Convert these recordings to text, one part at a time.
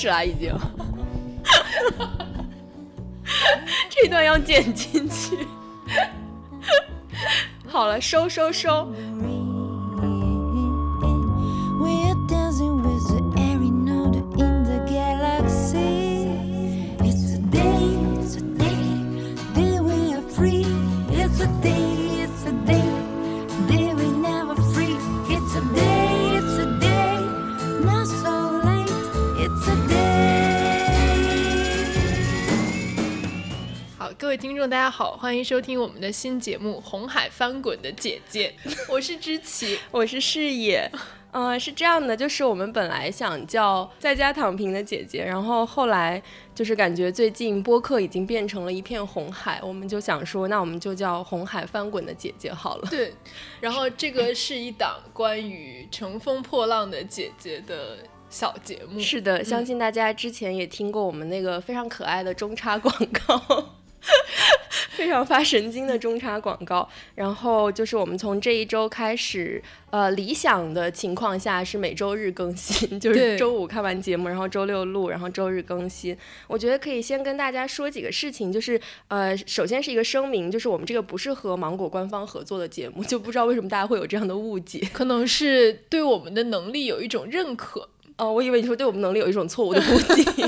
始了，已经。这段要剪进去。好了，收收收。众，大家好，欢迎收听我们的新节目《红海翻滚的姐姐》，我是知琪，我是视野。嗯，是这样的，就是我们本来想叫在家躺平的姐姐，然后后来就是感觉最近播客已经变成了一片红海，我们就想说，那我们就叫红海翻滚的姐姐好了。对，然后这个是一档关于乘风破浪的姐姐的小节目。是的，相信大家之前也听过我们那个非常可爱的中插广告。非常发神经的中插广告，然后就是我们从这一周开始，呃，理想的情况下是每周日更新，就是周五看完节目，然后周六录，然后周日更新。我觉得可以先跟大家说几个事情，就是呃，首先是一个声明，就是我们这个不是和芒果官方合作的节目，就不知道为什么大家会有这样的误解，可能是对我们的能力有一种认可。哦，我以为你说对我们能力有一种错误的估计。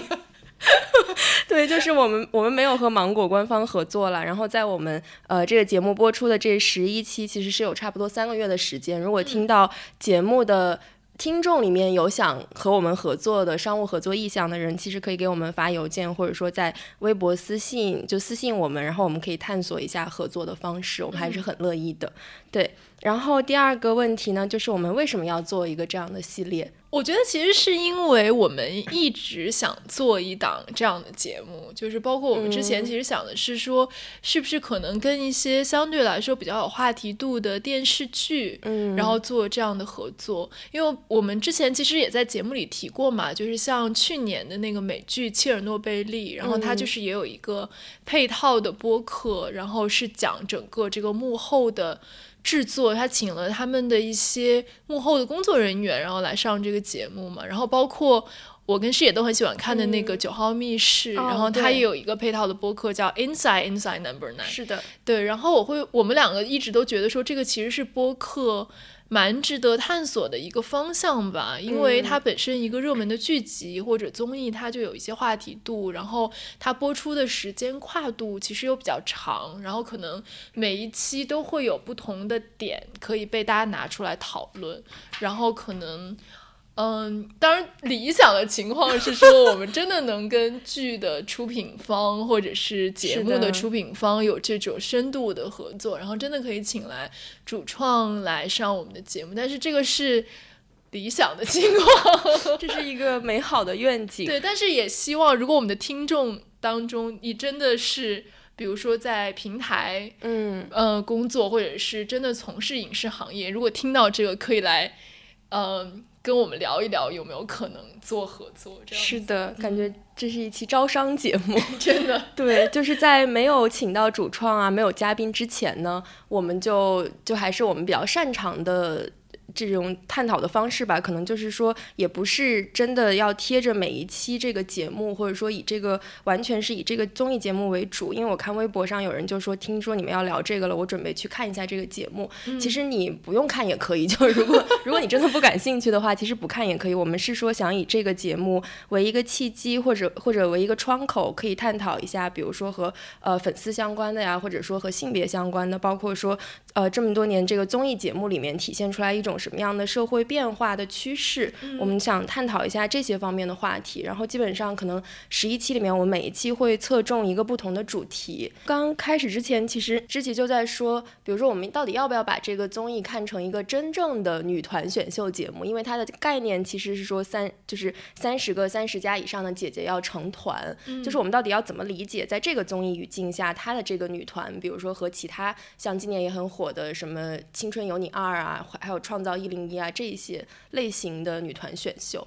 对，就是我们，我们没有和芒果官方合作了。然后在我们呃这个节目播出的这十一期，其实是有差不多三个月的时间。如果听到节目的听众里面有想和我们合作的商务合作意向的人，其实可以给我们发邮件，或者说在微博私信，就私信我们，然后我们可以探索一下合作的方式，我们还是很乐意的。对，然后第二个问题呢，就是我们为什么要做一个这样的系列？我觉得其实是因为我们一直想做一档这样的节目，就是包括我们之前其实想的是说，是不是可能跟一些相对来说比较有话题度的电视剧，嗯，然后做这样的合作。因为我们之前其实也在节目里提过嘛，就是像去年的那个美剧《切尔诺贝利》，然后它就是也有一个配套的播客，然后是讲整个这个幕后的。制作他请了他们的一些幕后的工作人员，然后来上这个节目嘛。然后包括我跟师姐都很喜欢看的那个九号密室，然后他也有一个配套的播客叫 Inside Inside Number Nine。是的，对。然后我会，我们两个一直都觉得说这个其实是播客。蛮值得探索的一个方向吧，因为它本身一个热门的剧集或者综艺，它就有一些话题度，然后它播出的时间跨度其实又比较长，然后可能每一期都会有不同的点可以被大家拿出来讨论，然后可能。嗯，当然，理想的情况是说，我们真的能跟剧的出品方或者是节目的出品方有这种深度的合作，然后真的可以请来主创来上我们的节目。但是这个是理想的情况，这是一个美好的愿景。对，但是也希望，如果我们的听众当中，你真的是，比如说在平台，嗯呃工作，或者是真的从事影视行业，如果听到这个，可以来，嗯。跟我们聊一聊有没有可能做合作？这样是的，感觉这是一期招商节目，真的。对，就是在没有请到主创啊，没有嘉宾之前呢，我们就就还是我们比较擅长的。这种探讨的方式吧，可能就是说，也不是真的要贴着每一期这个节目，或者说以这个完全是以这个综艺节目为主。因为我看微博上有人就说，听说你们要聊这个了，我准备去看一下这个节目。其实你不用看也可以，就是如果如果你真的不感兴趣的话，其实不看也可以。我们是说想以这个节目为一个契机，或者或者为一个窗口，可以探讨一下，比如说和呃粉丝相关的呀，或者说和性别相关的，包括说呃这么多年这个综艺节目里面体现出来一种。什么样的社会变化的趋势，我们想探讨一下这些方面的话题。然后基本上可能十一期里面，我们每一期会侧重一个不同的主题。刚开始之前，其实知琪就在说，比如说我们到底要不要把这个综艺看成一个真正的女团选秀节目？因为它的概念其实是说三就是三十个三十加以上的姐姐要成团，就是我们到底要怎么理解在这个综艺语境下，她的这个女团，比如说和其他像今年也很火的什么《青春有你二》啊，还有创造。一零一啊，这一些类型的女团选秀，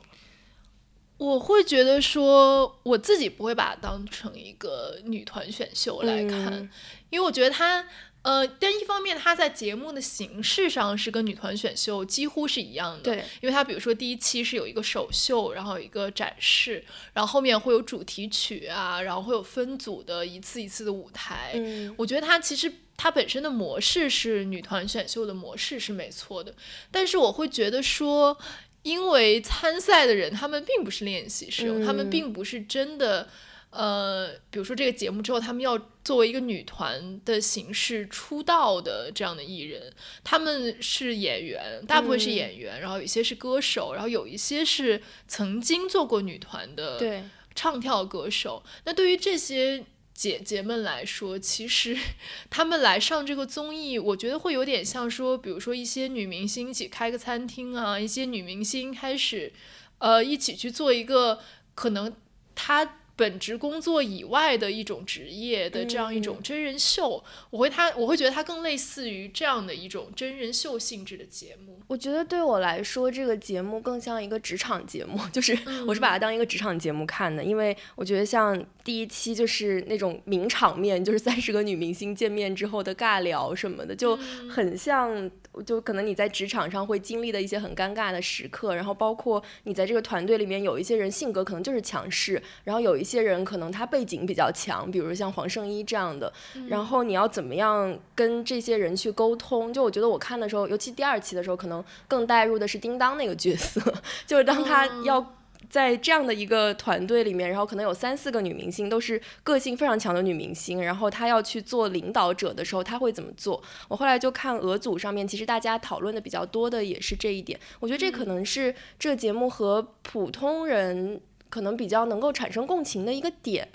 我会觉得说，我自己不会把它当成一个女团选秀来看，因为我觉得它，呃，但一方面它在节目的形式上是跟女团选秀几乎是一样的，对，因为它比如说第一期是有一个首秀，然后有一个展示，然后后面会有主题曲啊，然后会有分组的一次一次的舞台。嗯，我觉得它其实它本身的模式是女团选秀的模式是没错的，但是我会觉得说，因为参赛的人他们并不是练习生，他们并不是真的。呃，比如说这个节目之后，他们要作为一个女团的形式出道的这样的艺人，他们是演员，大部分是演员，然后有一些是歌手，然后有一些是曾经做过女团的唱跳歌手。那对于这些姐姐们来说，其实 他们来上这个综艺，我觉得会有点像说，比如说一些女明星一起开个餐厅啊，一些女明星开始呃一起去做一个可能她。本职工作以外的一种职业的这样一种真人秀，我会他我会觉得它更类似于这样的一种真人秀性质的节目。我觉得对我来说，这个节目更像一个职场节目，就是我是把它当一个职场节目看的，因为我觉得像第一期就是那种名场面，就是三十个女明星见面之后的尬聊什么的，就很像。就可能你在职场上会经历的一些很尴尬的时刻，然后包括你在这个团队里面有一些人性格可能就是强势，然后有一些人可能他背景比较强，比如像黄圣依这样的，然后你要怎么样跟这些人去沟通？就我觉得我看的时候，尤其第二期的时候，可能更带入的是叮当那个角色，就是当他要。在这样的一个团队里面，然后可能有三四个女明星都是个性非常强的女明星，然后她要去做领导者的时候，她会怎么做？我后来就看俄组上面，其实大家讨论的比较多的也是这一点。我觉得这可能是这个节目和普通人。可能比较能够产生共情的一个点，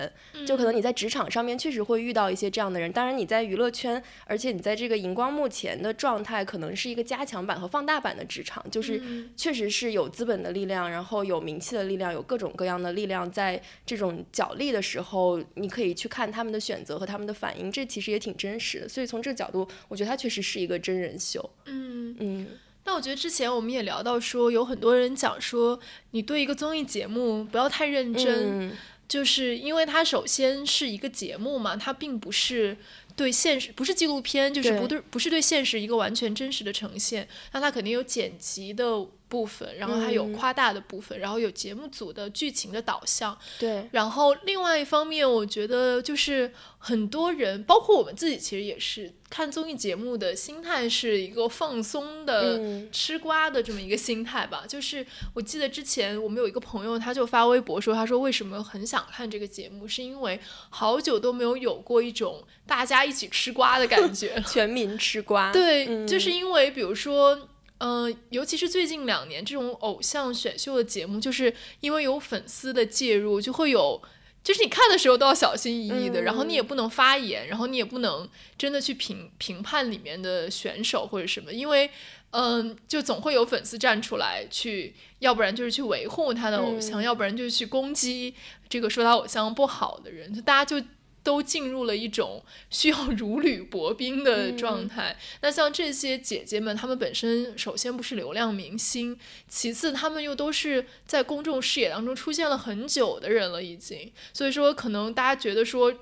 就可能你在职场上面确实会遇到一些这样的人。当然，你在娱乐圈，而且你在这个荧光幕前的状态，可能是一个加强版和放大版的职场，就是确实是有资本的力量，然后有名气的力量，有各种各样的力量在这种角力的时候，你可以去看他们的选择和他们的反应，这其实也挺真实的。所以从这个角度，我觉得它确实是一个真人秀。嗯嗯。那我觉得之前我们也聊到说，有很多人讲说，你对一个综艺节目不要太认真，就是因为它首先是一个节目嘛，它并不是对现实，不是纪录片，就是不对，不是对现实一个完全真实的呈现，那它肯定有剪辑的。部分，然后还有夸大的部分，然后有节目组的剧情的导向，对。然后另外一方面，我觉得就是很多人，包括我们自己，其实也是看综艺节目的心态是一个放松的、吃瓜的这么一个心态吧。就是我记得之前我们有一个朋友，他就发微博说，他说为什么很想看这个节目，是因为好久都没有有过一种大家一起吃瓜的感觉，全民吃瓜。对，就是因为比如说。嗯，尤其是最近两年这种偶像选秀的节目，就是因为有粉丝的介入，就会有，就是你看的时候都要小心翼翼的，然后你也不能发言，然后你也不能真的去评评判里面的选手或者什么，因为，嗯，就总会有粉丝站出来去，要不然就是去维护他的偶像，要不然就是去攻击这个说他偶像不好的人，就大家就。都进入了一种需要如履薄冰的状态。那像这些姐姐们，她们本身首先不是流量明星，其次她们又都是在公众视野当中出现了很久的人了，已经。所以说，可能大家觉得说，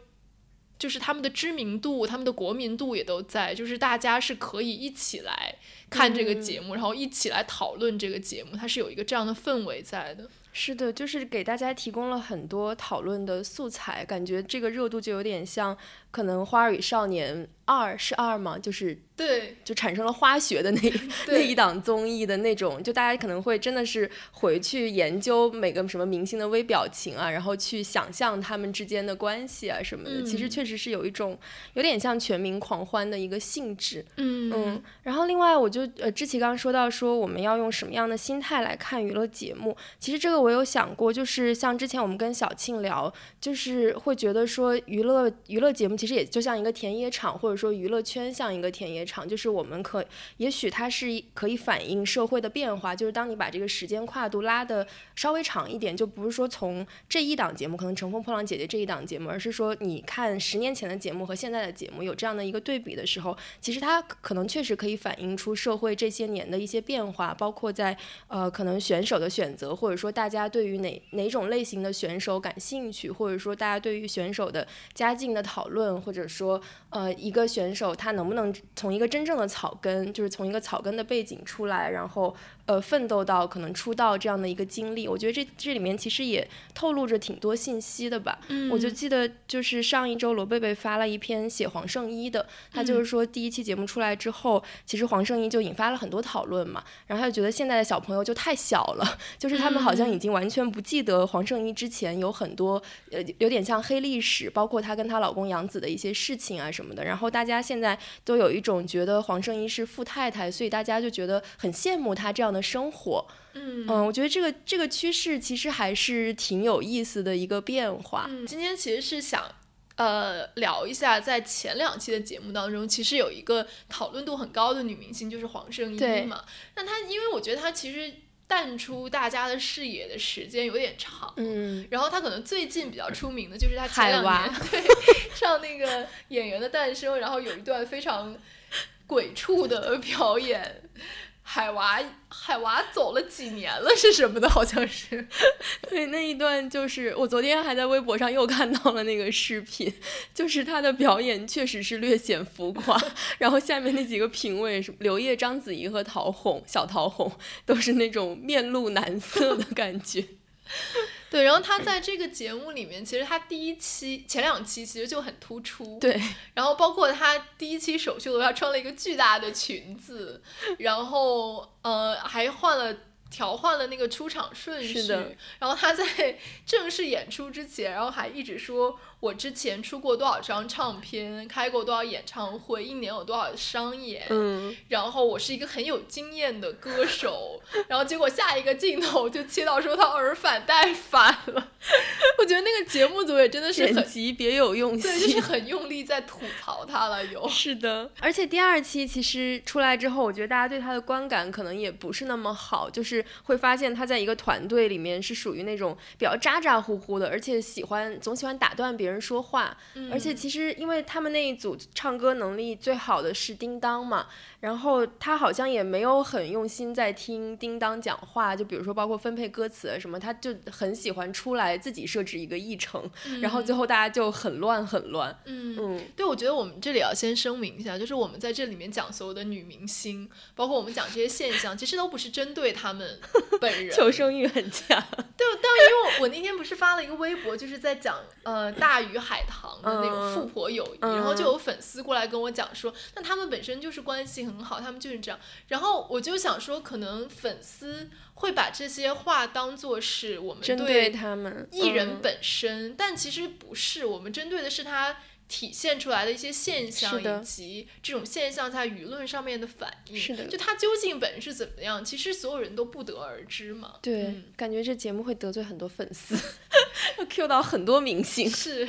就是他们的知名度、他们的国民度也都在，就是大家是可以一起来看这个节目，然后一起来讨论这个节目，它是有一个这样的氛围在的。是的，就是给大家提供了很多讨论的素材，感觉这个热度就有点像，可能《花儿与少年》。二是二嘛，就是对，就产生了花学的那 那一档综艺的那种，就大家可能会真的是回去研究每个什么明星的微表情啊，然后去想象他们之间的关系啊什么的。其实确实是有一种有点像全民狂欢的一个性质。嗯嗯。然后另外，我就呃，志奇刚刚说到说我们要用什么样的心态来看娱乐节目，其实这个我有想过，就是像之前我们跟小庆聊，就是会觉得说娱乐娱乐节目其实也就像一个田野场或者。说娱乐圈像一个田野场，就是我们可也许它是可以反映社会的变化。就是当你把这个时间跨度拉的稍微长一点，就不是说从这一档节目，可能《乘风破浪姐姐》这一档节目，而是说你看十年前的节目和现在的节目有这样的一个对比的时候，其实它可能确实可以反映出社会这些年的一些变化，包括在呃可能选手的选择，或者说大家对于哪哪种类型的选手感兴趣，或者说大家对于选手的家境的讨论。论，或者说呃一个选手他能不能从一个真正的草根，就是从一个草根的背景出来，然后。呃，奋斗到可能出道这样的一个经历，我觉得这这里面其实也透露着挺多信息的吧。嗯，我就记得就是上一周罗贝贝发了一篇写黄圣依的，他就是说第一期节目出来之后，其实黄圣依就引发了很多讨论嘛。然后他就觉得现在的小朋友就太小了，就是他们好像已经完全不记得黄圣依之前有很多呃有点像黑历史，包括她跟她老公杨紫的一些事情啊什么的。然后大家现在都有一种觉得黄圣依是富太太，所以大家就觉得很羡慕她这样的。生活，嗯嗯，我觉得这个这个趋势其实还是挺有意思的一个变化。嗯，今天其实是想呃聊一下，在前两期的节目当中，其实有一个讨论度很高的女明星，就是黄圣依嘛。那她，因为我觉得她其实淡出大家的视野的时间有点长，嗯，然后他可能最近比较出名的就是他前两年 对上那个演员的诞生，然后有一段非常鬼畜的表演。海娃，海娃走了几年了？是什么的？好像是。对，那一段就是我昨天还在微博上又看到了那个视频，就是他的表演确实是略显浮夸。然后下面那几个评委，什么刘烨、章子怡和陶虹、小陶虹，都是那种面露难色的感觉。对，然后他在这个节目里面，其实他第一期、前两期其实就很突出。对，然后包括他第一期首秀的时候，穿了一个巨大的裙子，然后呃还换了调换了那个出场顺序。是的。然后他在正式演出之前，然后还一直说。我之前出过多少张唱片，开过多少演唱会，一年有多少商演，嗯，然后我是一个很有经验的歌手，然后结果下一个镜头就切到说他耳返带反了，我觉得那个节目组也真的是很级别有用心，对，就是很用力在吐槽他了，有是的，而且第二期其实出来之后，我觉得大家对他的观感可能也不是那么好，就是会发现他在一个团队里面是属于那种比较咋咋呼呼的，而且喜欢总喜欢打断别人。别人说话，而且其实因为他们那一组唱歌能力最好的是叮当嘛，然后他好像也没有很用心在听叮当讲话，就比如说包括分配歌词什么，他就很喜欢出来自己设置一个议程，然后最后大家就很乱很乱。嗯嗯，对，我觉得我们这里要先声明一下，就是我们在这里面讲所有的女明星，包括我们讲这些现象，其实都不是针对他们 本人，求生欲很强。对，但因为我那天不是发了一个微博，就是在讲呃 大。与海棠的那种富婆友谊，然后就有粉丝过来跟我讲说，那他们本身就是关系很好，他们就是这样。然后我就想说，可能粉丝会把这些话当做是我们针对他们艺人本身，但其实不是，我们针对的是他。体现出来的一些现象，以及这种现象在舆论上面的反应，是的，就它究竟本是怎么样，其实所有人都不得而知嘛。对，感觉这节目会得罪很多粉丝，要 Q 到很多明星。是，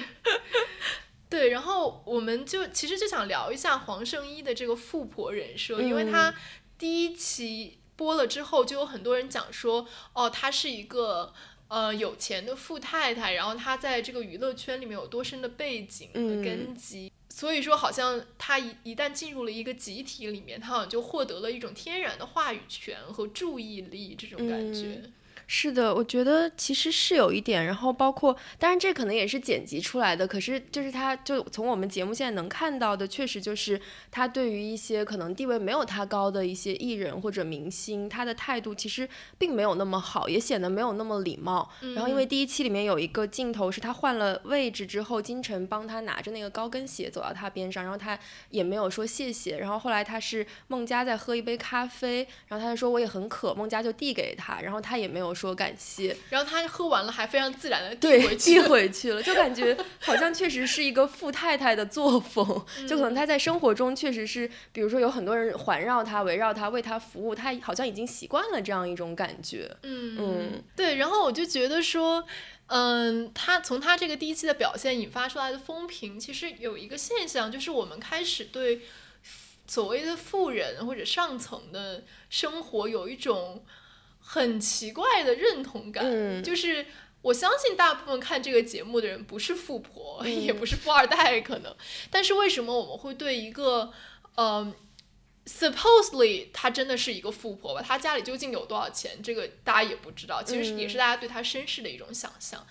对，然后我们就其实就想聊一下黄圣依的这个富婆人设，因为她第一期播了之后，就有很多人讲说，哦，她是一个。呃，有钱的富太太，然后她在这个娱乐圈里面有多深的背景和根基，所以说好像她一一旦进入了一个集体里面，她好像就获得了一种天然的话语权和注意力这种感觉。是的，我觉得其实是有一点，然后包括，当然这可能也是剪辑出来的，可是就是他，就从我们节目现在能看到的，确实就是他对于一些可能地位没有他高的一些艺人或者明星，他的态度其实并没有那么好，也显得没有那么礼貌。然后因为第一期里面有一个镜头是他换了位置之后，金晨帮他拿着那个高跟鞋走到他边上，然后他也没有说谢谢。然后后来他是孟佳在喝一杯咖啡，然后他就说我也很渴，孟佳就递给他，然后他也没有。说感谢，然后他喝完了，还非常自然的递回去，递回去了，就感觉好像确实是一个富太太的作风，就可能他在生活中确实是，比如说有很多人环绕他、围绕他、为他服务，他好像已经习惯了这样一种感觉。嗯嗯，对。然后我就觉得说，嗯，他从他这个第一期的表现引发出来的风评，其实有一个现象，就是我们开始对所谓的富人或者上层的生活有一种。很奇怪的认同感，就是我相信大部分看这个节目的人不是富婆，也不是富二代，可能。但是为什么我们会对一个，嗯，supposedly 她真的是一个富婆吧？她家里究竟有多少钱？这个大家也不知道。其实也是大家对她身世的一种想象。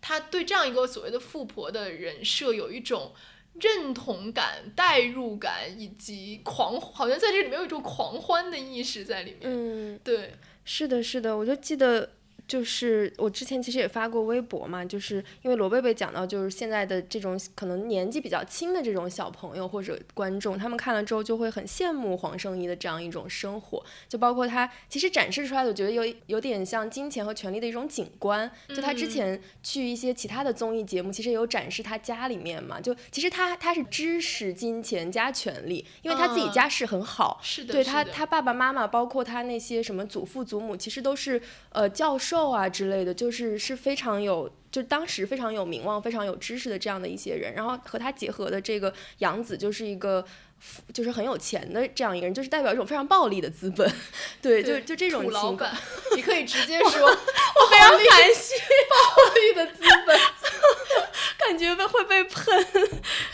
她对这样一个所谓的富婆的人设有一种认同感、代入感以及狂，好像在这里面有一种狂欢的意识在里面。嗯，对，是的，是的，我就记得。就是我之前其实也发过微博嘛，就是因为罗贝贝讲到，就是现在的这种可能年纪比较轻的这种小朋友或者观众，他们看了之后就会很羡慕黄圣依的这样一种生活，就包括他其实展示出来的，我觉得有有点像金钱和权力的一种景观。就他之前去一些其他的综艺节目，其实也有展示他家里面嘛，就其实他他是知识、金钱加权力，因为他自己家世很好，是的，对他他爸爸妈妈，包括他那些什么祖父祖母，其实都是呃教授。啊之类的，就是是非常有，就当时非常有名望、非常有知识的这样的一些人，然后和他结合的这个杨子就是一个，就是很有钱的这样一个人，就是代表一种非常暴力的资本，对，就就这种老板，你可以直接说，我非常感谢暴力的资本。感觉被会被喷，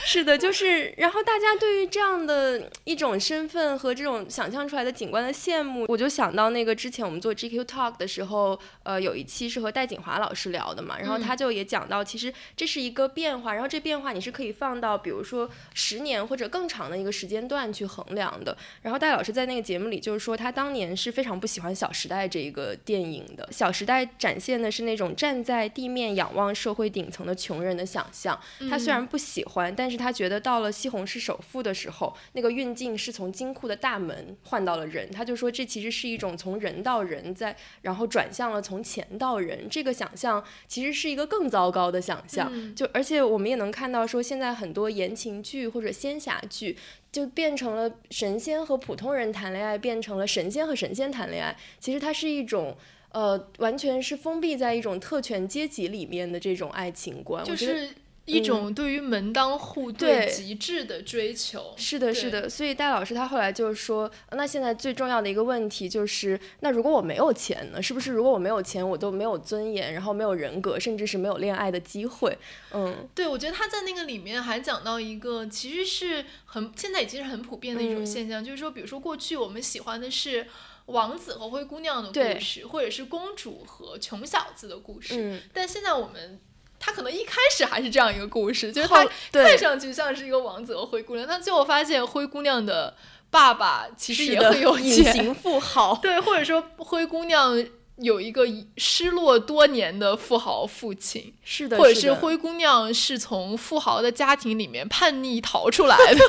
是的，就是，然后大家对于这样的一种身份和这种想象出来的景观的羡慕，我就想到那个之前我们做 GQ Talk 的时候，呃，有一期是和戴锦华老师聊的嘛，然后他就也讲到，其实这是一个变化，然后这变化你是可以放到比如说十年或者更长的一个时间段去衡量的。然后戴老师在那个节目里就是说，他当年是非常不喜欢《小时代》这一个电影的，《小时代》展现的是那种站在地面仰望社会顶层的穷人的想。象，他虽然不喜欢，但是他觉得到了西红柿首富的时候，那个运镜是从金库的大门换到了人，他就说这其实是一种从人到人，在然后转向了从钱到人，这个想象其实是一个更糟糕的想象。就而且我们也能看到说，现在很多言情剧或者仙侠剧，就变成了神仙和普通人谈恋爱，变成了神仙和神仙谈恋爱，其实它是一种。呃，完全是封闭在一种特权阶级里面的这种爱情观，就是一种对于门当户对极致的追求。是的，是的。所以戴老师他后来就是说，那现在最重要的一个问题就是，那如果我没有钱呢？是不是如果我没有钱，我都没有尊严，然后没有人格，甚至是没有恋爱的机会？嗯，对，我觉得他在那个里面还讲到一个，其实是很现在已经是很普遍的一种现象，就是说，比如说过去我们喜欢的是。王子和灰姑娘的故事，或者是公主和穷小子的故事，但现在我们，他可能一开始还是这样一个故事，就是他看上去像是一个王子和灰姑娘，但最后发现灰姑娘的爸爸其实也很有钱，富豪，对，或者说灰姑娘有一个失落多年的富豪父亲，是的，或者是灰姑娘是从富豪的家庭里面叛逆逃出来的，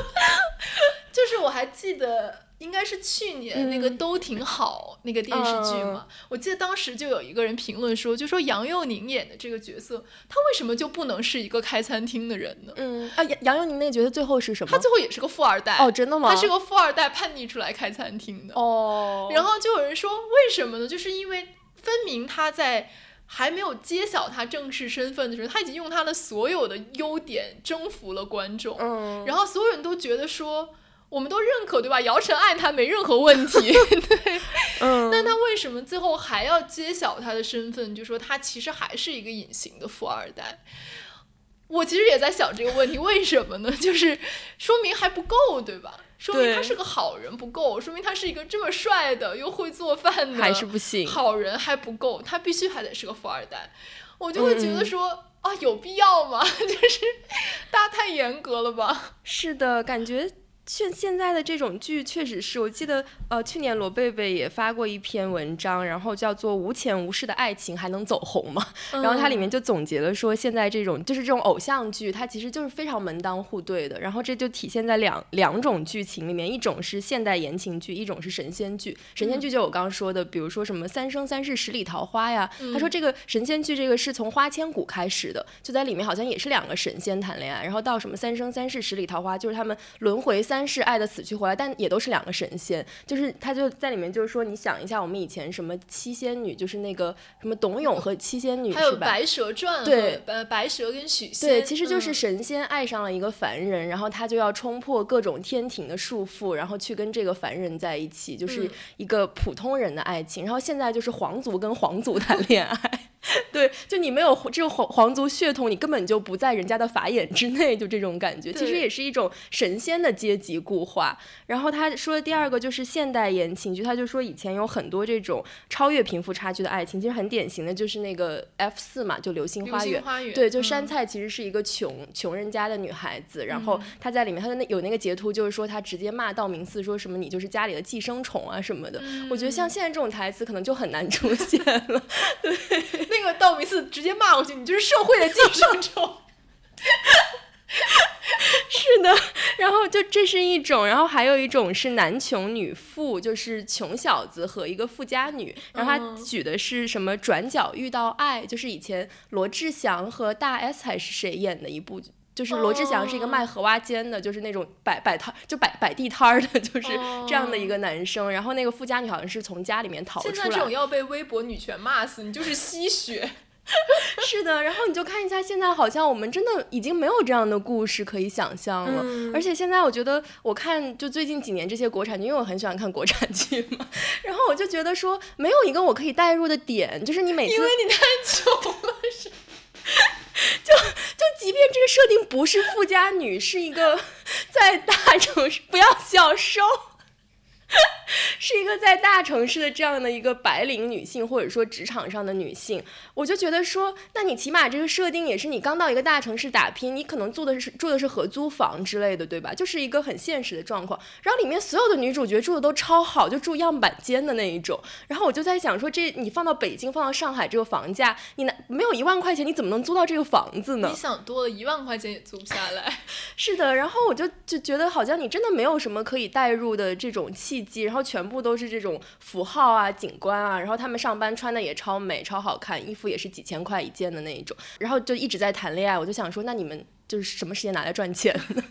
就是我还记得。应该是去年那个都挺好那个电视剧嘛，我记得当时就有一个人评论说，就说杨佑宁演的这个角色，他为什么就不能是一个开餐厅的人呢？嗯啊，杨杨佑宁那个角色最后是什么？他最后也是个富二代哦，真的吗？他是个富二代叛逆出来开餐厅的哦。然后就有人说，为什么呢？就是因为分明他在还没有揭晓他正式身份的时候，他已经用他的所有的优点征服了观众，嗯，然后所有人都觉得说。我们都认可，对吧？姚晨爱他没任何问题，对。嗯。那他为什么最后还要揭晓他的身份？就说他其实还是一个隐形的富二代。我其实也在想这个问题，为什么呢？就是说明还不够，对吧？说明他是个好人不够，说明他是一个这么帅的又会做饭的还是不行，好人还不够，他必须还得是个富二代。我就会觉得说啊，有必要吗？就是大家太严格了吧？是的，感觉。现现在的这种剧确实是我记得，呃，去年罗贝贝也发过一篇文章，然后叫做《无钱无势的爱情还能走红吗》？然后它里面就总结了说，现在这种就是这种偶像剧，它其实就是非常门当户对的。然后这就体现在两两种剧情里面，一种是现代言情剧，一种是神仙剧。神仙剧就我刚刚说的，比如说什么《三生三世十里桃花》呀。他说这个神仙剧这个是从花千骨开始的，就在里面好像也是两个神仙谈恋爱，然后到什么《三生三世十里桃花》，就是他们轮回三。是爱的死去活来，但也都是两个神仙。就是他就在里面，就是说，你想一下，我们以前什么七仙女，就是那个什么董永和七仙女，还有白蛇传，对，呃，白蛇跟许仙，对，其实就是神仙爱上了一个凡人，然后他就要冲破各种天庭的束缚，然后去跟这个凡人在一起，就是一个普通人的爱情。然后现在就是皇族跟皇族谈 恋爱。对，就你没有这个皇皇族血统，你根本就不在人家的法眼之内，就这种感觉。其实也是一种神仙的阶级固化。然后他说的第二个就是现代言情剧，他就说以前有很多这种超越贫富差距的爱情，其实很典型的就是那个 F 四嘛，就流星花园。对，就山菜其实是一个穷穷人家的女孩子，然后她在里面，她的那有那个截图，就是说她直接骂道明寺，说什么你就是家里的寄生虫啊什么的。我觉得像现在这种台词可能就很难出现了。对，那个道明寺直接骂过去，你就是社会的寄生虫。是的，然后就这是一种，然后还有一种是男穷女富，就是穷小子和一个富家女。然后他举的是什么？转角遇到爱，就是以前罗志祥和大 S 还是谁演的一部，就是罗志祥是一个卖荷花尖的，就是那种摆摆摊就摆摆地摊儿的，就是这样的一个男生。然后那个富家女好像是从家里面逃出来。现在这种要被微博女权骂死，你就是吸血。是的，然后你就看一下，现在好像我们真的已经没有这样的故事可以想象了。而且现在我觉得，我看就最近几年这些国产剧，因为我很喜欢看国产剧嘛，然后我就觉得说，没有一个我可以代入的点，就是你每次因为你太穷了，是，就就即便这个设定不是富家女，是一个 在大城市，不要笑收。是一个在大城市的这样的一个白领女性，或者说职场上的女性，我就觉得说，那你起码这个设定也是你刚到一个大城市打拼，你可能住的是住的是合租房之类的，对吧？就是一个很现实的状况。然后里面所有的女主角住的都超好，就住样板间的那一种。然后我就在想说，这你放到北京，放到上海，这个房价，你拿没有一万块钱，你怎么能租到这个房子呢？你想多了一万块钱也租不下来。是的，然后我就就觉得好像你真的没有什么可以代入的这种契机，然后全部都是这种符号啊、景观啊，然后他们上班穿的也超美、超好看，衣服也是几千块一件的那一种，然后就一直在谈恋爱。我就想说，那你们就是什么时间拿来赚钱呢？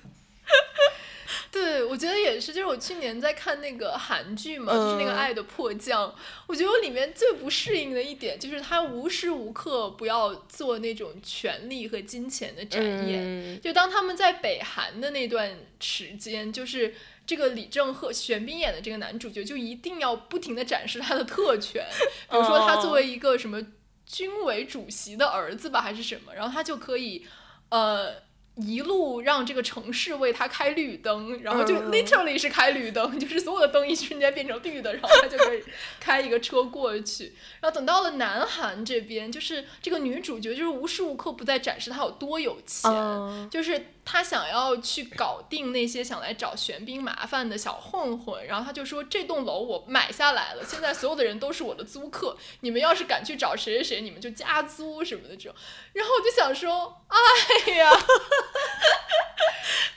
对，我觉得也是，就是我去年在看那个韩剧嘛，就是那个《爱的迫降》，我觉得我里面最不适应的一点就是他无时无刻不要做那种权力和金钱的展演。就当他们在北韩的那段时间，就是这个李正赫、玄彬演的这个男主角，就一定要不停的展示他的特权，比如说他作为一个什么军委主席的儿子吧，还是什么，然后他就可以，呃。一路让这个城市为他开绿灯，然后就 literally 是开绿灯，就是所有的灯一瞬间变成绿的，然后他就可以开一个车过去。然后等到了南韩这边，就是这个女主角就是无时无刻不在展示她有多有钱，就是。他想要去搞定那些想来找玄彬麻烦的小混混，然后他就说：“这栋楼我买下来了，现在所有的人都是我的租客，你们要是敢去找谁谁谁，你们就加租什么的这种。”然后我就想说：“哎呀，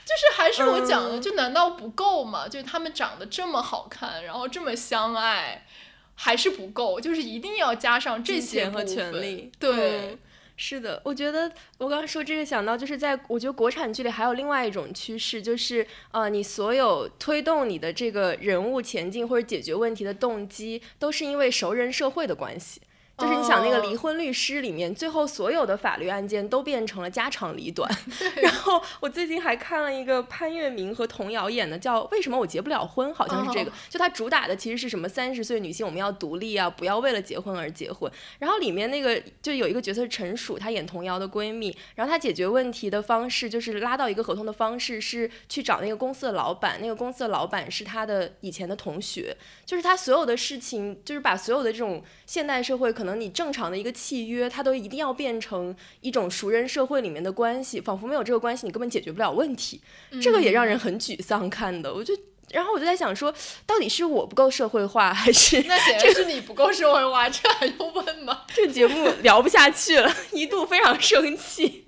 就是还是我讲的，就难道不够吗？就他们长得这么好看，然后这么相爱，还是不够，就是一定要加上这些和权利，对。”是的，我觉得我刚刚说这个想到，就是在我觉得国产剧里还有另外一种趋势，就是呃，你所有推动你的这个人物前进或者解决问题的动机，都是因为熟人社会的关系。就是你想那个离婚律师里面，最后所有的法律案件都变成了家长里短。然后我最近还看了一个潘粤明和童瑶演的，叫《为什么我结不了婚》，好像是这个。就它主打的其实是什么三十岁女性我们要独立啊，不要为了结婚而结婚。然后里面那个就有一个角色是陈数，她演童瑶的闺蜜。然后她解决问题的方式就是拉到一个合同的方式是去找那个公司的老板，那个公司的老板是她的以前的同学。就是她所有的事情，就是把所有的这种现代社会可。可能你正常的一个契约，它都一定要变成一种熟人社会里面的关系，仿佛没有这个关系，你根本解决不了问题。这个也让人很沮丧。看的，我就，然后我就在想说，到底是我不够社会化，还是 那显然是你不够社会化？这还用问吗？这节目聊不下去了，一度非常生气。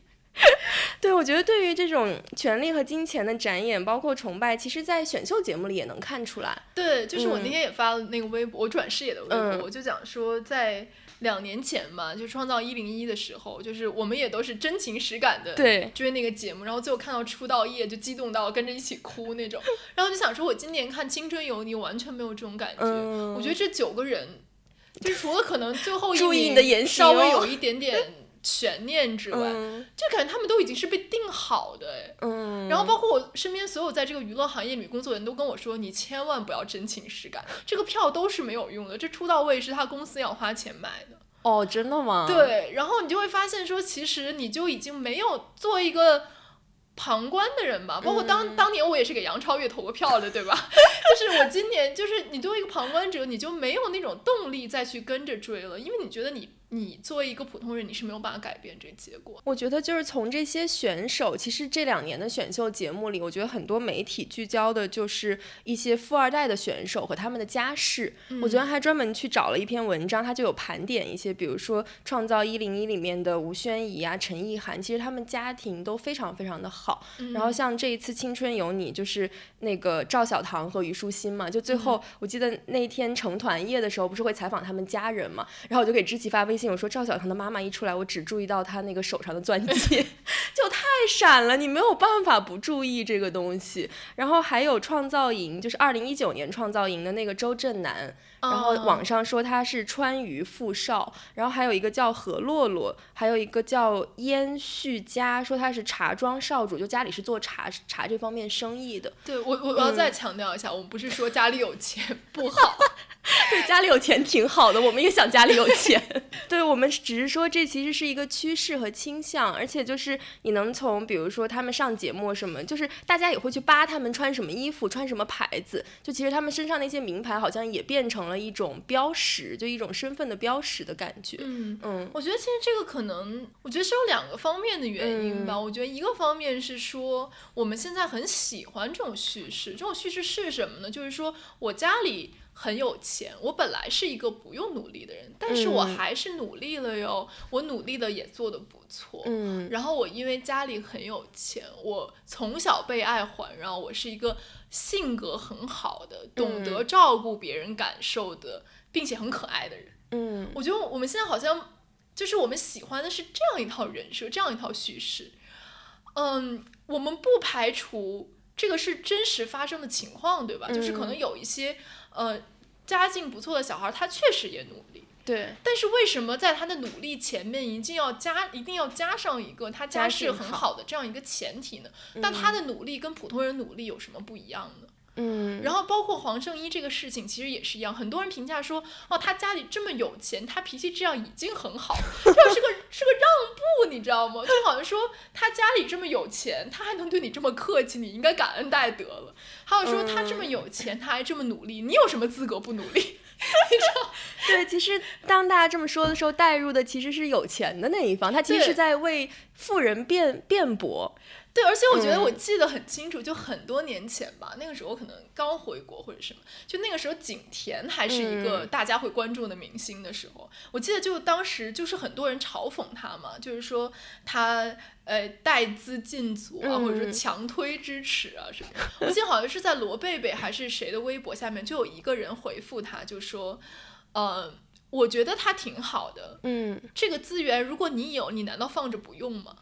对，我觉得对于这种权力和金钱的展演，包括崇拜，其实，在选秀节目里也能看出来。对，就是我那天也发了那个微博，我转视野的微博，我就讲说在。两年前嘛，就创造一零一的时候，就是我们也都是真情实感的追那个节目，然后最后看到出道夜就激动到跟着一起哭那种，然后就想说，我今年看青春有你完全没有这种感觉。我觉得这九个人，就除了可能最后一名稍微有一点点。悬念之外，就感觉他们都已经是被定好的哎，嗯，然后包括我身边所有在这个娱乐行业里工作的人都跟我说，你千万不要真情实感，这个票都是没有用的，这出道位是他公司要花钱买的，哦，真的吗？对，然后你就会发现说，其实你就已经没有做一个。旁观的人吧，包括当当年我也是给杨超越投过票的，对吧？就是我今年，就是你作为一个旁观者，你就没有那种动力再去跟着追了，因为你觉得你。你作为一个普通人，你是没有办法改变这个结果。我觉得就是从这些选手，其实这两年的选秀节目里，我觉得很多媒体聚焦的就是一些富二代的选手和他们的家世。我昨天还专门去找了一篇文章，它就有盘点一些，比如说《创造一零一》里面的吴宣仪啊、陈意涵，其实他们家庭都非常非常的好。然后像这一次《青春有你》，就是那个赵小棠和虞书欣嘛，就最后我记得那天成团夜的时候，不是会采访他们家人嘛？然后我就给知棋发微信。我说赵小棠的妈妈一出来，我只注意到她那个手上的钻戒，就太闪了，你没有办法不注意这个东西。然后还有创造营，就是二零一九年创造营的那个周震南，然后网上说他是川渝富少，然后还有一个叫何洛洛，还有一个叫燕旭佳，说他是茶庄少主，就家里是做茶茶这方面生意的。对我，我要再强调一下，我们不是说家里有钱不好。对，家里有钱挺好的，我们也想家里有钱。对，我们只是说这其实是一个趋势和倾向，而且就是你能从比如说他们上节目什么，就是大家也会去扒他们穿什么衣服，穿什么牌子。就其实他们身上那些名牌好像也变成了一种标识，就一种身份的标识的感觉。嗯嗯，我觉得其实这个可能，我觉得是有两个方面的原因吧。我觉得一个方面是说我们现在很喜欢这种叙事，这种叙事是什么呢？就是说我家里。很有钱，我本来是一个不用努力的人，但是我还是努力了哟。我努力的也做的不错，嗯。然后我因为家里很有钱，我从小被爱环绕，我是一个性格很好的、懂得照顾别人感受的，并且很可爱的人。嗯。我觉得我们现在好像就是我们喜欢的是这样一套人设，这样一套叙事。嗯，我们不排除这个是真实发生的情况，对吧？就是可能有一些。呃，家境不错的小孩，他确实也努力。对。但是为什么在他的努力前面一定要加，一定要加上一个他家世很好的这样一个前提呢？但他的努力跟普通人努力有什么不一样呢？嗯。然后包括黄圣依这个事情，其实也是一样。很多人评价说，哦，他家里这么有钱，他脾气这样已经很好，这是个是个让步，你知道吗？就好像说他家里这么有钱，他还能对你这么客气，你应该感恩戴德了。还有说他这么有钱，他还这么努力，你有什么资格不努力？你知道？对，其实当大家这么说的时候，带入的其实是有钱的那一方，他其实是在为富人辩辩驳。对，而且我觉得我记得很清楚，就很多年前吧，那个时候可能刚回国或者什么，就那个时候景甜还是一个大家会关注的明星的时候，我记得就当时就是很多人嘲讽她嘛，就是说她呃带资进组啊，或者说强推支持啊什么。我记得好像是在罗贝贝还是谁的微博下面就有一个人回复她，就说，呃，我觉得他挺好的，嗯，这个资源如果你有，你难道放着不用吗？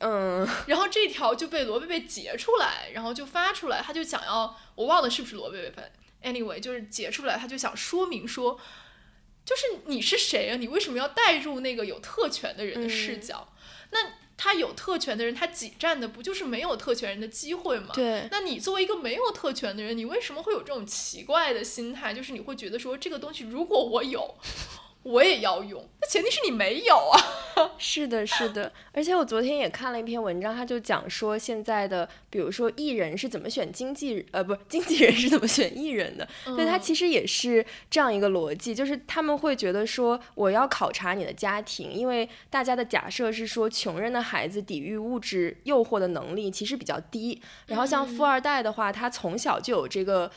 嗯，然后这条就被罗贝贝截出来，然后就发出来，他就想要，我忘了是不是罗贝贝发，anyway，就是截出来，他就想说明说，就是你是谁啊？你为什么要带入那个有特权的人的视角？那他有特权的人，他挤占的不就是没有特权人的机会吗？对。那你作为一个没有特权的人，你为什么会有这种奇怪的心态？就是你会觉得说，这个东西如果我有。我也要用，那前提是你没有啊。是的，是的。而且我昨天也看了一篇文章，他就讲说现在的，比如说艺人是怎么选经纪，呃，不是经纪人是怎么选艺人的。所以他其实也是这样一个逻辑，就是他们会觉得说，我要考察你的家庭，因为大家的假设是说，穷人的孩子抵御物质诱惑的能力其实比较低。然后像富二代的话，他从小就有这个。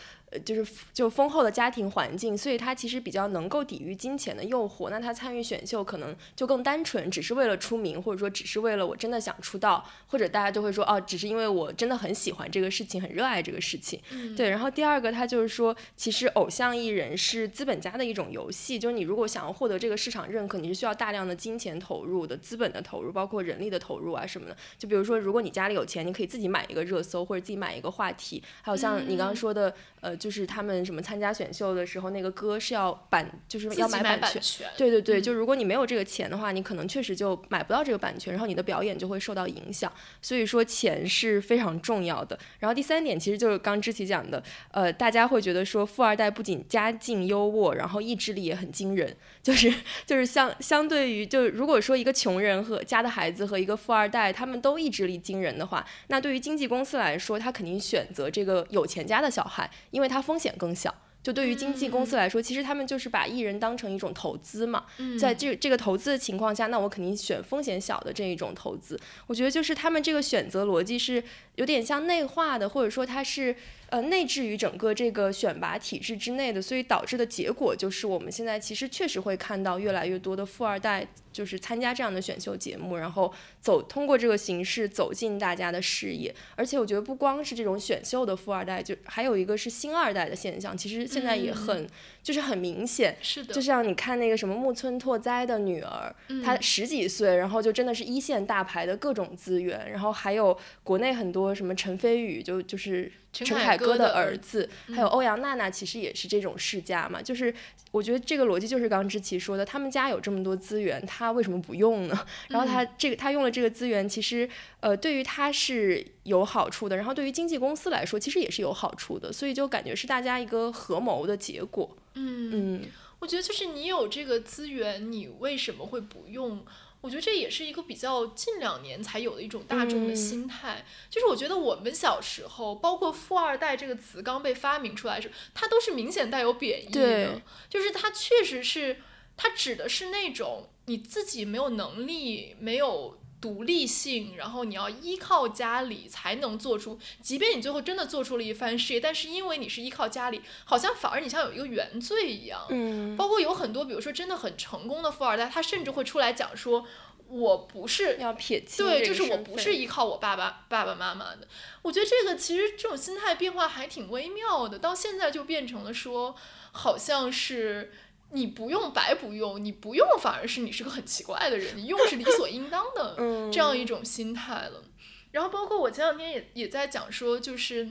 就是就丰厚的家庭环境，所以他其实比较能够抵御金钱的诱惑。那他参与选秀可能就更单纯，只是为了出名，或者说只是为了我真的想出道，或者大家就会说哦，只是因为我真的很喜欢这个事情，很热爱这个事情。对。然后第二个，他就是说，其实偶像艺人是资本家的一种游戏，就是你如果想要获得这个市场认可，你是需要大量的金钱投入的，资本的投入，包括人力的投入啊什么的。就比如说，如果你家里有钱，你可以自己买一个热搜，或者自己买一个话题。还有像你刚刚说的。呃，就是他们什么参加选秀的时候，那个歌是要版，就是要买版权。对对对，就如果你没有这个钱的话，你可能确实就买不到这个版权，然后你的表演就会受到影响。所以说钱是非常重要的。然后第三点其实就是刚芝琪讲的，呃，大家会觉得说富二代不仅家境优渥，然后意志力也很惊人，就是就是相相对于就如果说一个穷人和家的孩子和一个富二代，他们都意志力惊人的话，那对于经纪公司来说，他肯定选择这个有钱家的小孩，因为他风险更小。就对于经纪公司来说，其实他们就是把艺人当成一种投资嘛，在这这个投资的情况下，那我肯定选风险小的这一种投资。我觉得就是他们这个选择逻辑是有点像内化的，或者说它是。呃，内置于整个这个选拔体制之内的，所以导致的结果就是我们现在其实确实会看到越来越多的富二代就是参加这样的选秀节目，然后走通过这个形式走进大家的视野。而且我觉得不光是这种选秀的富二代，就还有一个是星二代的现象，其实现在也很就是很明显。是的，就像你看那个什么木村拓哉的女儿，她十几岁，然后就真的是一线大牌的各种资源，然后还有国内很多什么陈飞宇，就就是。陈凯歌的儿子，还有欧阳娜娜，其实也是这种世家嘛。就是我觉得这个逻辑就是刚之琪说的，他们家有这么多资源，他为什么不用呢？然后他这个他用了这个资源，其实呃对于他是有好处的，然后对于经纪公司来说，其实也是有好处的。所以就感觉是大家一个合谋的结果。嗯嗯，我觉得就是你有这个资源，你为什么会不用？我觉得这也是一个比较近两年才有的一种大众的心态，就是我觉得我们小时候，包括“富二代”这个词刚被发明出来时，它都是明显带有贬义的，就是它确实是，它指的是那种你自己没有能力，没有。独立性，然后你要依靠家里才能做出，即便你最后真的做出了一番事业，但是因为你是依靠家里，好像反而你像有一个原罪一样。嗯，包括有很多，比如说真的很成功的富二代，他甚至会出来讲说，我不是要撇清，对，就是我不是依靠我爸爸爸爸妈妈的。我觉得这个其实这种心态变化还挺微妙的，到现在就变成了说，好像是。你不用白不用，你不用反而是你是个很奇怪的人，你用是理所应当的 这样一种心态了。然后包括我前两天也也在讲说，就是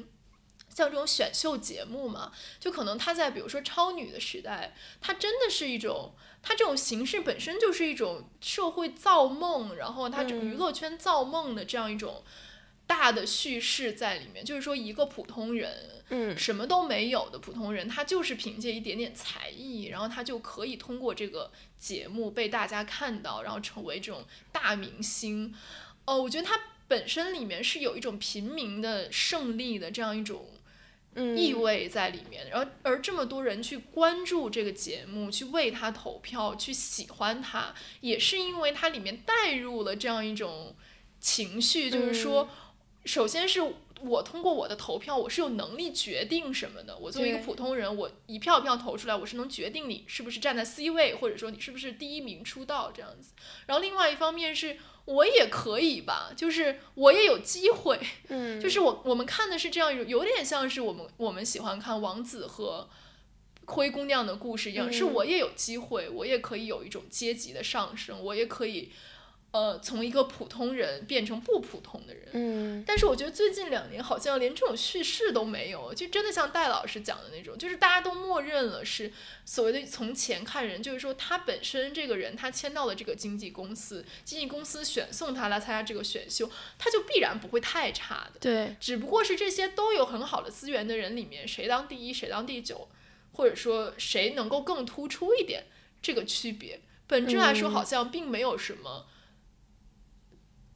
像这种选秀节目嘛，就可能他在比如说超女的时代，它真的是一种，它这种形式本身就是一种社会造梦，然后它这个娱乐圈造梦的这样一种。大的叙事在里面，就是说一个普通人，嗯，什么都没有的普通人，他就是凭借一点点才艺，然后他就可以通过这个节目被大家看到，然后成为这种大明星。哦，我觉得他本身里面是有一种平民的胜利的这样一种意味在里面。然后，而这么多人去关注这个节目，去为他投票，去喜欢他，也是因为它里面带入了这样一种情绪，就是说。首先是我通过我的投票，我是有能力决定什么的。我作为一个普通人，我一票一票投出来，我是能决定你是不是站在 C 位，或者说你是不是第一名出道这样子。然后另外一方面是我也可以吧，就是我也有机会。嗯，就是我我们看的是这样一种，有点像是我们我们喜欢看王子和灰姑娘的故事一样，是我也有机会，我也可以有一种阶级的上升，我也可以。呃，从一个普通人变成不普通的人，嗯，但是我觉得最近两年好像连这种叙事都没有，就真的像戴老师讲的那种，就是大家都默认了是所谓的从前看人，就是说他本身这个人他签到了这个经纪公司，经纪公司选送他来参加这个选秀，他就必然不会太差的，对，只不过是这些都有很好的资源的人里面，谁当第一，谁当第九，或者说谁能够更突出一点，这个区别，本质来说好像并没有什么。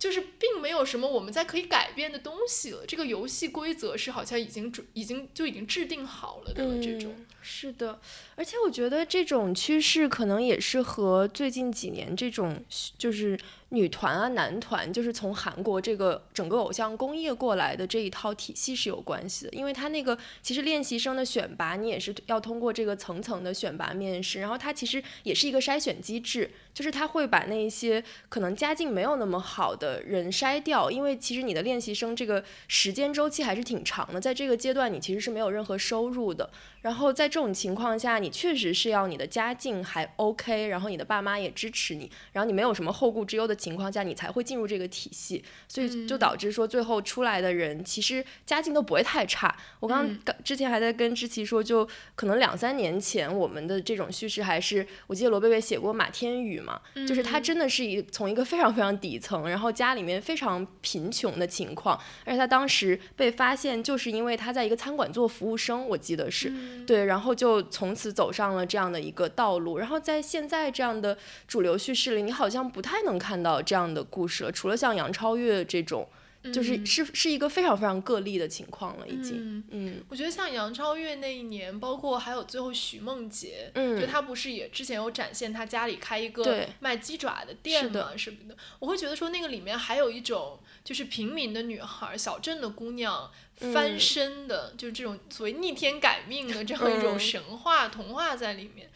就是并没有什么我们在可以改变的东西了，这个游戏规则是好像已经准已经就已经制定好了的这种。是的，而且我觉得这种趋势可能也是和最近几年这种就是。女团啊，男团就是从韩国这个整个偶像工业过来的这一套体系是有关系的，因为他那个其实练习生的选拔，你也是要通过这个层层的选拔面试，然后它其实也是一个筛选机制，就是他会把那些可能家境没有那么好的人筛掉，因为其实你的练习生这个时间周期还是挺长的，在这个阶段你其实是没有任何收入的，然后在这种情况下，你确实是要你的家境还 OK，然后你的爸妈也支持你，然后你没有什么后顾之忧的。情况下，你才会进入这个体系，所以就导致说最后出来的人其实家境都不会太差。我刚刚之前还在跟知琪说，就可能两三年前我们的这种叙事还是，我记得罗贝贝写过马天宇嘛，就是他真的是一从一个非常非常底层，然后家里面非常贫穷的情况，而且他当时被发现就是因为他在一个餐馆做服务生，我记得是对，然后就从此走上了这样的一个道路，然后在现在这样的主流叙事里，你好像不太能看到这样的故事了，除了像杨超越这种。就是是是一个非常非常个例的情况了，已经。嗯，我觉得像杨超越那一年，包括还有最后徐梦洁，嗯，就她不是也之前有展现她家里开一个卖鸡爪的店嘛什么的，我会觉得说那个里面还有一种就是平民的女孩、小镇的姑娘翻身的，就是这种所谓逆天改命的这样一种神话童话在里面。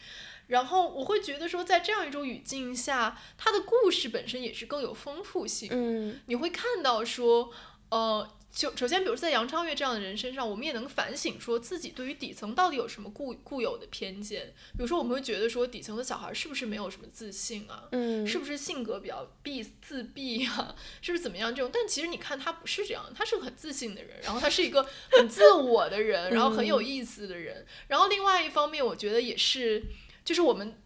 然后我会觉得说，在这样一种语境下，他的故事本身也是更有丰富性。嗯，你会看到说，呃，就首先，比如在杨超越这样的人身上，我们也能反省说自己对于底层到底有什么固固有的偏见。比如说，我们会觉得说，底层的小孩是不是没有什么自信啊？嗯，是不是性格比较闭自闭啊？是不是怎么样这种？但其实你看，他不是这样，他是个很自信的人，然后他是一个很自我的人，然后很有意思的人。然后另外一方面，我觉得也是。就是我们，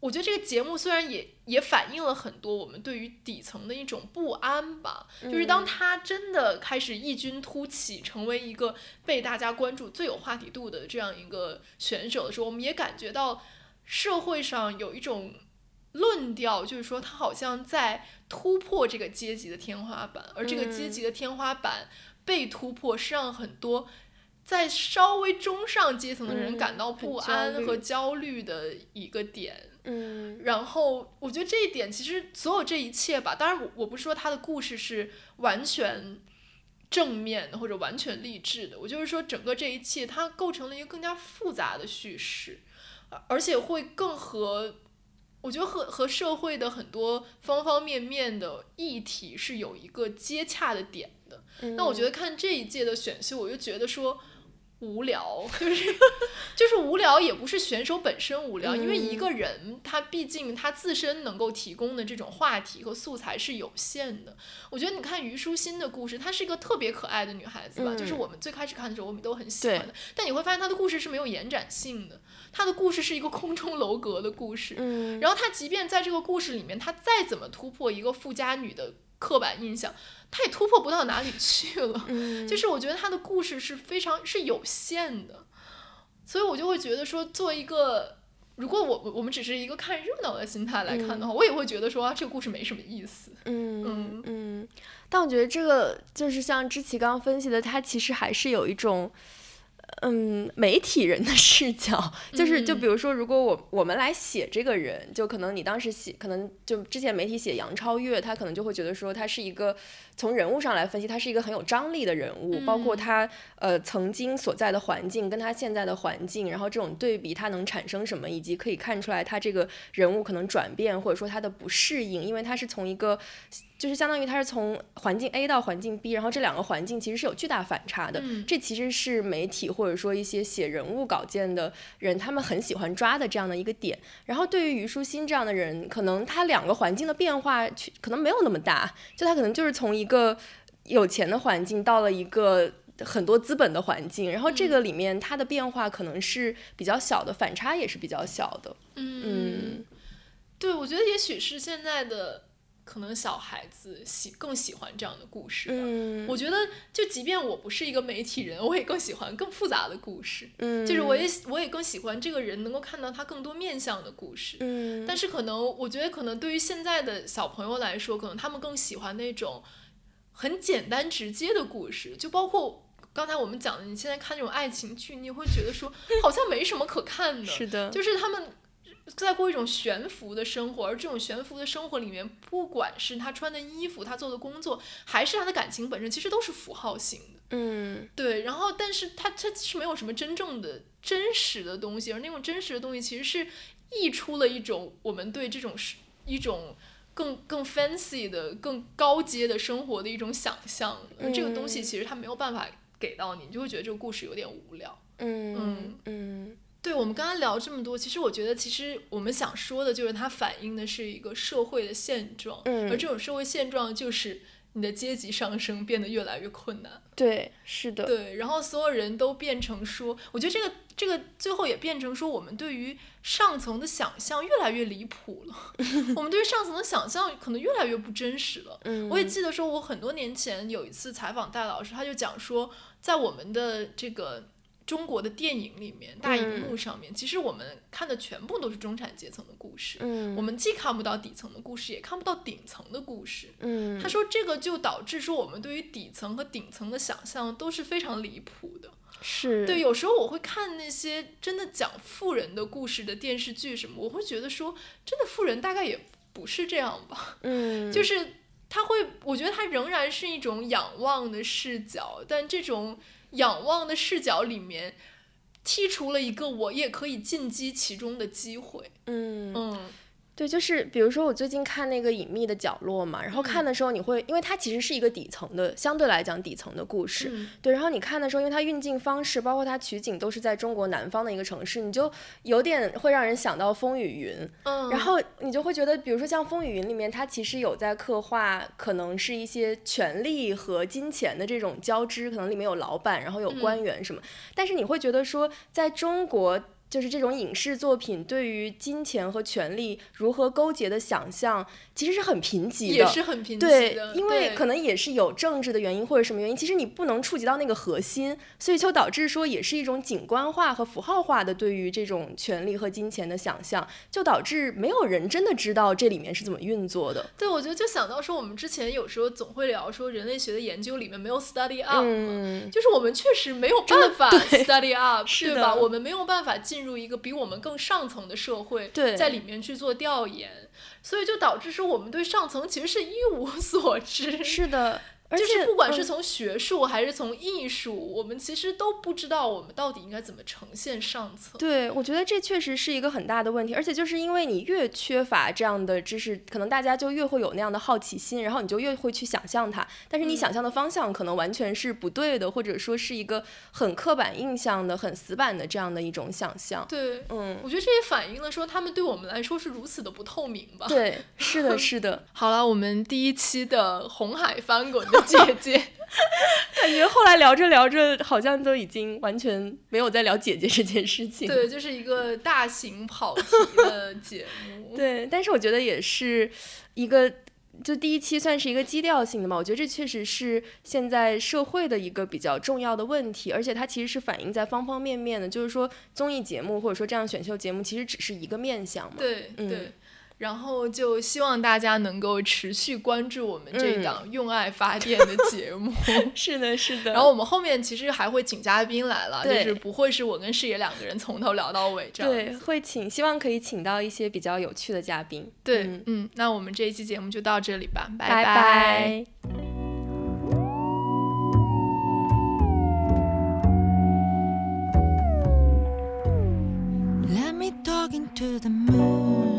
我觉得这个节目虽然也也反映了很多我们对于底层的一种不安吧。就是当他真的开始异军突起，成为一个被大家关注、最有话题度的这样一个选手的时候，我们也感觉到社会上有一种论调，就是说他好像在突破这个阶级的天花板，而这个阶级的天花板被突破，是让很多。在稍微中上阶层的人感到不安和焦虑的一个点，嗯，然后我觉得这一点其实所有这一切吧，当然我我不是说他的故事是完全正面的或者完全励志的，我就是说整个这一切它构成了一个更加复杂的叙事，而且会更和我觉得和和社会的很多方方面面的议题是有一个接洽的点的。那我觉得看这一届的选秀，我就觉得说。无聊，就是就是无聊，也不是选手本身无聊，因为一个人他毕竟他自身能够提供的这种话题和素材是有限的。我觉得你看虞书欣的故事，她是一个特别可爱的女孩子吧，就是我们最开始看的时候我们都很喜欢的，但你会发现她的故事是没有延展性的，她的故事是一个空中楼阁的故事。嗯，然后她即便在这个故事里面，她再怎么突破一个富家女的。刻板印象，他也突破不到哪里去了。嗯，就是我觉得他的故事是非常是有限的，所以我就会觉得说，做一个，如果我我们只是一个看热闹的心态来看的话，我也会觉得说，这个故事没什么意思。嗯嗯嗯，但我觉得这个就是像知奇刚刚分析的，他其实还是有一种。嗯，媒体人的视角就是，就比如说，如果我我们来写这个人，就可能你当时写，可能就之前媒体写杨超越，他可能就会觉得说他是一个。从人物上来分析，他是一个很有张力的人物，包括他呃曾经所在的环境跟他现在的环境，然后这种对比他能产生什么，以及可以看出来他这个人物可能转变或者说他的不适应，因为他是从一个就是相当于他是从环境 A 到环境 B，然后这两个环境其实是有巨大反差的。这其实是媒体或者说一些写人物稿件的人他们很喜欢抓的这样的一个点。然后对于虞书欣这样的人，可能他两个环境的变化可能没有那么大，就他可能就是从一个。有钱的环境到了一个很多资本的环境，然后这个里面它的变化可能是比较小的，反差也是比较小的。嗯，对，我觉得也许是现在的。可能小孩子喜更喜欢这样的故事吧。我觉得，就即便我不是一个媒体人，我也更喜欢更复杂的故事。嗯，就是我也我也更喜欢这个人能够看到他更多面向的故事。嗯，但是可能我觉得，可能对于现在的小朋友来说，可能他们更喜欢那种很简单直接的故事。就包括刚才我们讲的，你现在看这种爱情剧，你会觉得说好像没什么可看的。是的，就是他们。在过一种悬浮的生活，而这种悬浮的生活里面，不管是他穿的衣服、他做的工作，还是他的感情本身，其实都是符号性的。嗯，对。然后，但是他他是没有什么真正的真实的东西，而那种真实的东西，其实是溢出了一种我们对这种是一种更更 fancy 的、更高阶的生活的一种想象。而这个东西其实他没有办法给到你，你就会觉得这个故事有点无聊。嗯嗯。对我们刚刚聊这么多，其实我觉得，其实我们想说的就是它反映的是一个社会的现状，嗯而这种社会现状就是你的阶级上升变得越来越困难。对，是的，对，然后所有人都变成说，我觉得这个这个最后也变成说，我们对于上层的想象越来越离谱了，我们对于上层的想象可能越来越不真实了。嗯，我也记得说，我很多年前有一次采访戴老师，他就讲说，在我们的这个中国的电影里面，大荧幕上面，其实我们看的全部都是中产阶层的故事。嗯，我们既看不到底层的故事，也看不到顶层的故事。嗯，他说这个就导致说我们对于底层和顶层的想象都是非常离谱的。是对，有时候我会看那些真的讲富人的故事的电视剧什么，我会觉得说，真的富人大概也不是这样吧，嗯，就是他会，我觉得他仍然是一种仰望的视角，但这种仰望的视角里面剔除了一个我也可以进击其中的机会。嗯。嗯对，就是比如说我最近看那个《隐秘的角落》嘛，然后看的时候你会，因为它其实是一个底层的，相对来讲底层的故事，嗯。对。然后你看的时候，因为它运镜方式，包括它取景都是在中国南方的一个城市，你就有点会让人想到《风雨云》，嗯，然后你就会觉得，比如说像《风雨云》里面，它其实有在刻画，可能是一些权力和金钱的这种交织，可能里面有老板，然后有官员什么，但是你会觉得说，在中国。就是这种影视作品对于金钱和权力如何勾结的想象，其实是很贫瘠的，也是很贫瘠对的，，因为可能也是有政治的原因或者什么原因，其实你不能触及到那个核心，所以就导致说也是一种景观化和符号化的对于这种权力和金钱的想象，就导致没有人真的知道这里面是怎么运作的。对，我觉得就想到说，我们之前有时候总会聊说，人类学的研究里面没有 study up，嗯，就是我们确实没有办法 study up，对吧？我们没有办法进入一个比我们更上层的社会，在里面去做调研，所以就导致说我们对上层其实是一无 所知。是的，就是不管是嗯从学术还是从艺术，我们其实都不知道我们到底应该怎么呈现上层。对，我觉得这确实是一个很大的问题，而且就是因为你越缺乏这样的知识，可能大家就越会有那样的好奇心，然后你就越会去想象它。但是你嗯想象的方向可能完全是不对的，或者说是一个很刻板印象的、很死板的这样的一种想象。对，嗯，我觉得这也反映了说他们对我们来说是如此的不透明吧。对，是的，是的，好了，我们第一期的红海翻滚的姐姐，感觉后来聊着聊着，好像都已经完全没有在聊姐姐这件事情。对，就是一个大型跑题的节目。对，但是我觉得也是一个，就第一期算是一个基调性的嘛。我觉得这确实是现在社会的一个比较重要的问题，而且它其实是反映在方方面面的。就是说，综艺节目或者说这样选秀节目，其实只是一个面向嘛。嗯对对。然后就希望大家能够持续关注我们这嗯档用爱发电的节目。是的，是的。然后我们后面其实还会请嘉宾来了，就是不会是我跟视野两个人从头聊到尾这样对，会请，希望可以请到一些比较有趣的嘉宾。对，嗯嗯，那我们这一期节目就到这里吧，拜拜拜拜 Let me talk into the moon.